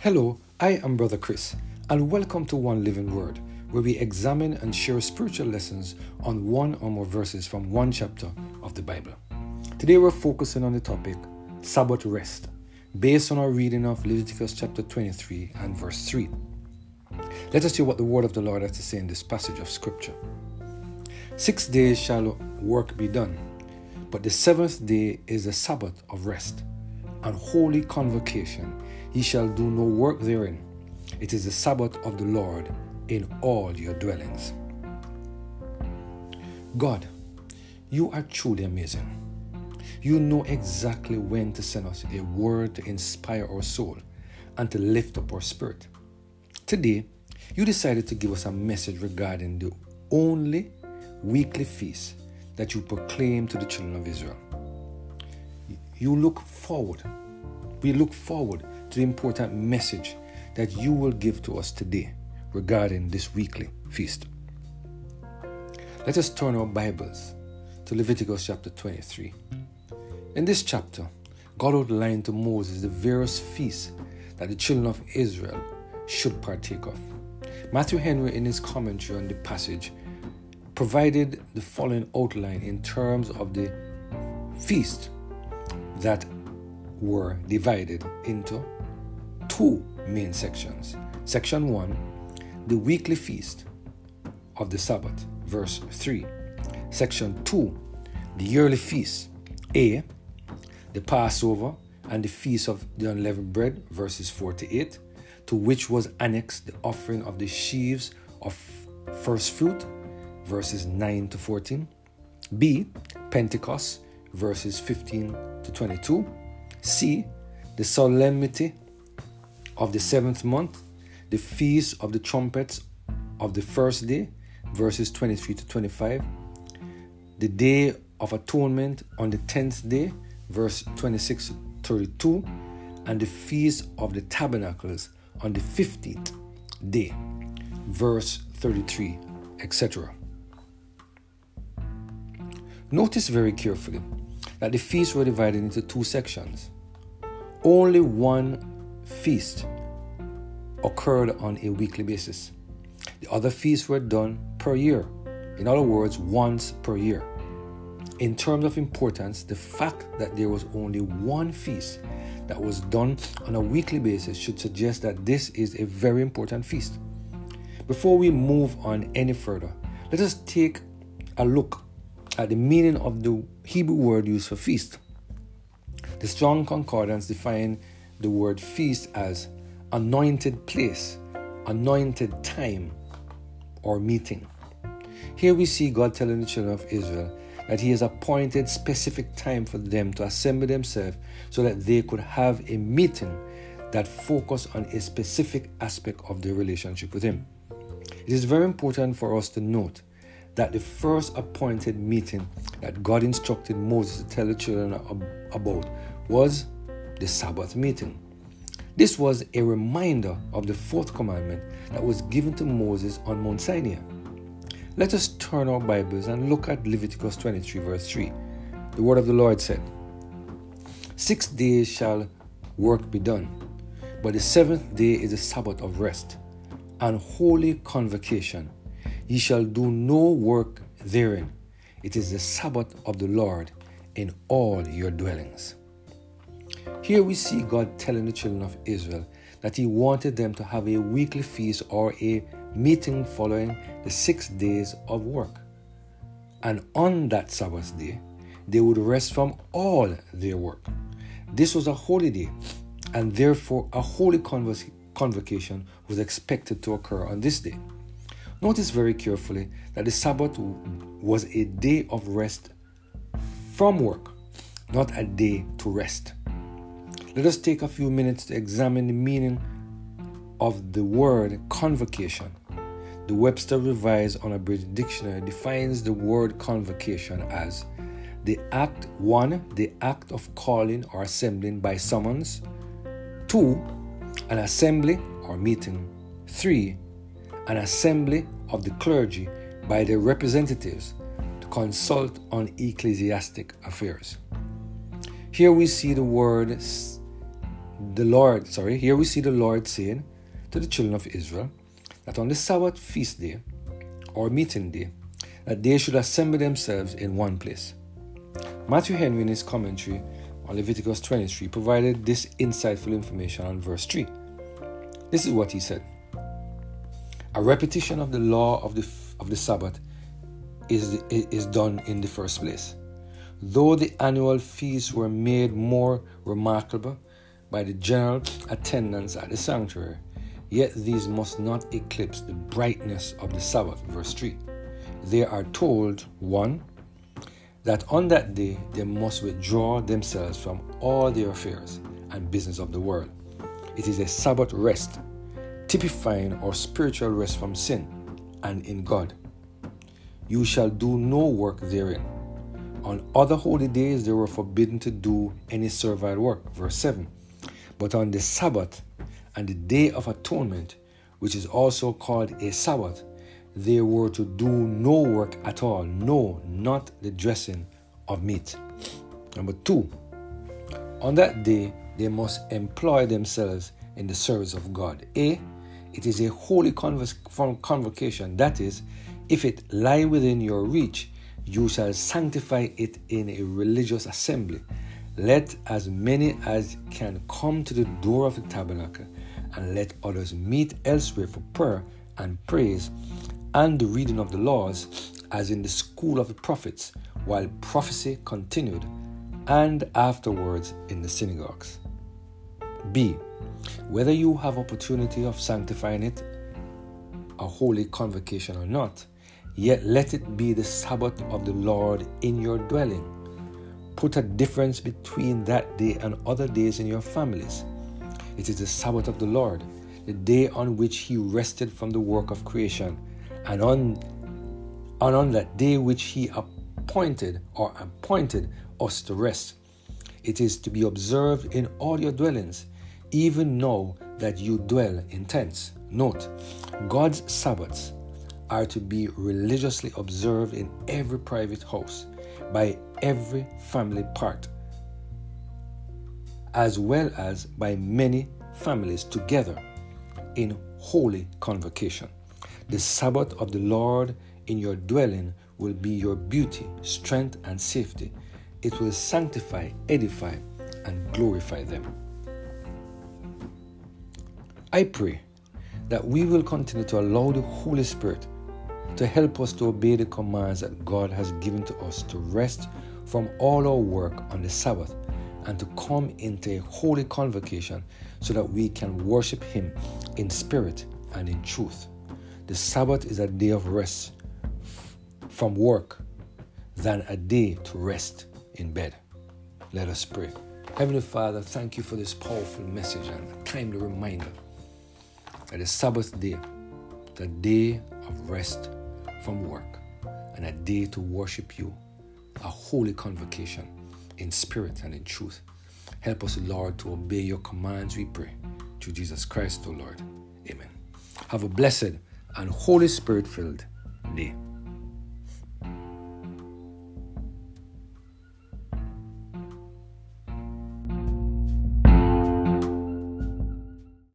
Hello, I am Brother Chris, and welcome to One Living Word, where we examine and share spiritual lessons on one or more verses from one chapter of the Bible. Today we're focusing on the topic Sabbath rest, based on our reading of Leviticus chapter 23 and verse 3. Let us hear what the word of the Lord has to say in this passage of Scripture. Six days shall work be done, but the seventh day is a Sabbath of rest and holy convocation. Ye shall do no work therein. It is the Sabbath of the Lord in all your dwellings. God, you are truly amazing. You know exactly when to send us a word to inspire our soul and to lift up our spirit. Today, you decided to give us a message regarding the only weekly feast that you proclaim to the children of Israel. You look forward, we look forward to the important message that you will give to us today regarding this weekly feast. Let us turn our Bibles to Leviticus chapter 23. In this chapter, God outlined to Moses the various feasts that the children of Israel should partake of. Matthew Henry, in his commentary on the passage, provided the following outline in terms of the feast that were divided into two main sections. Section 1, the weekly feast of the Sabbath, verse 3. Section 2, the yearly feast, A, the Passover and the feast of the unleavened bread, verses 4 to 8 to which was annexed the offering of the sheaves of first fruit, verses 9 to 14. B. Pentecost, verses 15 to 22. C. The solemnity of the seventh month, the feast of the trumpets of the first day, verses 23 to 25. The day of atonement on the tenth day, verse 26 to 32. And the feast of the tabernacles on the 15th day, verse 33, etc. Notice very carefully that the feasts were divided into two sections. Only one feast occurred on a weekly basis. The other feasts were done per year, in other words, once per year. In terms of importance, the fact that there was only one feast that was done on a weekly basis should suggest that this is a very important feast. Before we move on any further, let us take a look at the meaning of the Hebrew word used for feast. The Strong Concordance defines the word feast as anointed place, anointed time, or meeting. Here we see God telling the children of Israel that He has appointed specific time for them to assemble themselves so that they could have a meeting that focused on a specific aspect of their relationship with Him. It is very important for us to note that the first appointed meeting that God instructed Moses to tell the children about was the Sabbath meeting. This was a reminder of the fourth commandment that was given to Moses on Mount Sinai. Let us turn our Bibles and look at Leviticus 23, verse 3. The word of the Lord said, Six days shall work be done, but the seventh day is a Sabbath of rest and holy convocation. Ye shall do no work therein. It is the Sabbath of the Lord in all your dwellings. Here we see God telling the children of Israel that He wanted them to have a weekly feast or a meeting following the six days of work. And on that Sabbath day, they would rest from all their work. This was a holy day, and therefore a holy convocation was expected to occur on this day. Notice very carefully that the Sabbath was a day of rest from work, not a day to rest. Let us take a few minutes to examine the meaning of the word convocation. The Webster Revised Unabridged Dictionary defines the word convocation as the act one, the act of calling or assembling by summons, two, an assembly or meeting, three, an assembly of the clergy by their representatives to consult on ecclesiastic affairs. Here we see the word the Lord, sorry, here we see the Lord saying to the children of Israel that on the Sabbath feast day or meeting day, that they should assemble themselves in one place. Matthew Henry, in his commentary on Leviticus 23, provided this insightful information on verse 3. This is what he said A repetition of the law of the, of the Sabbath is, is done in the first place. Though the annual feasts were made more remarkable by the general attendance at the sanctuary, yet these must not eclipse the brightness of the Sabbath. Verse 3. They are told, 1. That on that day they must withdraw themselves from all their affairs and business of the world. It is a Sabbath rest, typifying our spiritual rest from sin and in God. You shall do no work therein. On other holy days they were forbidden to do any servile work. Verse 7. But on the Sabbath and the day of atonement, which is also called a Sabbath, they were to do no work at all. No, not the dressing of meat. Number two, on that day they must employ themselves in the service of God. A, it is a holy convocation. That is, if it lie within your reach, you shall sanctify it in a religious assembly. Let as many as can come to the door of the tabernacle, and let others meet elsewhere for prayer and praise and the reading of the laws, as in the school of the prophets, while prophecy continued, and afterwards in the synagogues. B. Whether you have opportunity of sanctifying it, a holy convocation or not, yet let it be the Sabbath of the Lord in your dwelling. Put a difference between that day and other days in your families. It is the Sabbath of the Lord, the day on which He rested from the work of creation, and on, and on that day which He appointed or appointed us to rest. It is to be observed in all your dwellings, even know that you dwell in tents. Note, God's Sabbaths are to be religiously observed in every private house by every family part, as well as by many families together in holy convocation. The Sabbath of the Lord in your dwelling will be your beauty, strength, and safety. It will sanctify, edify, and glorify them. I pray that we will continue to allow the Holy Spirit to help us to obey the commands that God has given to us to rest from all our work on the Sabbath and to come into a holy convocation so that we can worship Him in spirit and in truth. The Sabbath is a day of rest from work than a day to rest in bed. Let us pray. Heavenly Father, thank you for this powerful message and a timely reminder the Sabbath day, the day of rest from work and a day to worship you, a holy convocation in spirit and in truth. Help us, Lord, to obey your commands, we pray. Through Jesus Christ, O Lord. Amen. Have a blessed and Holy Spirit filled day.